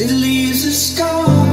It leaves a scar.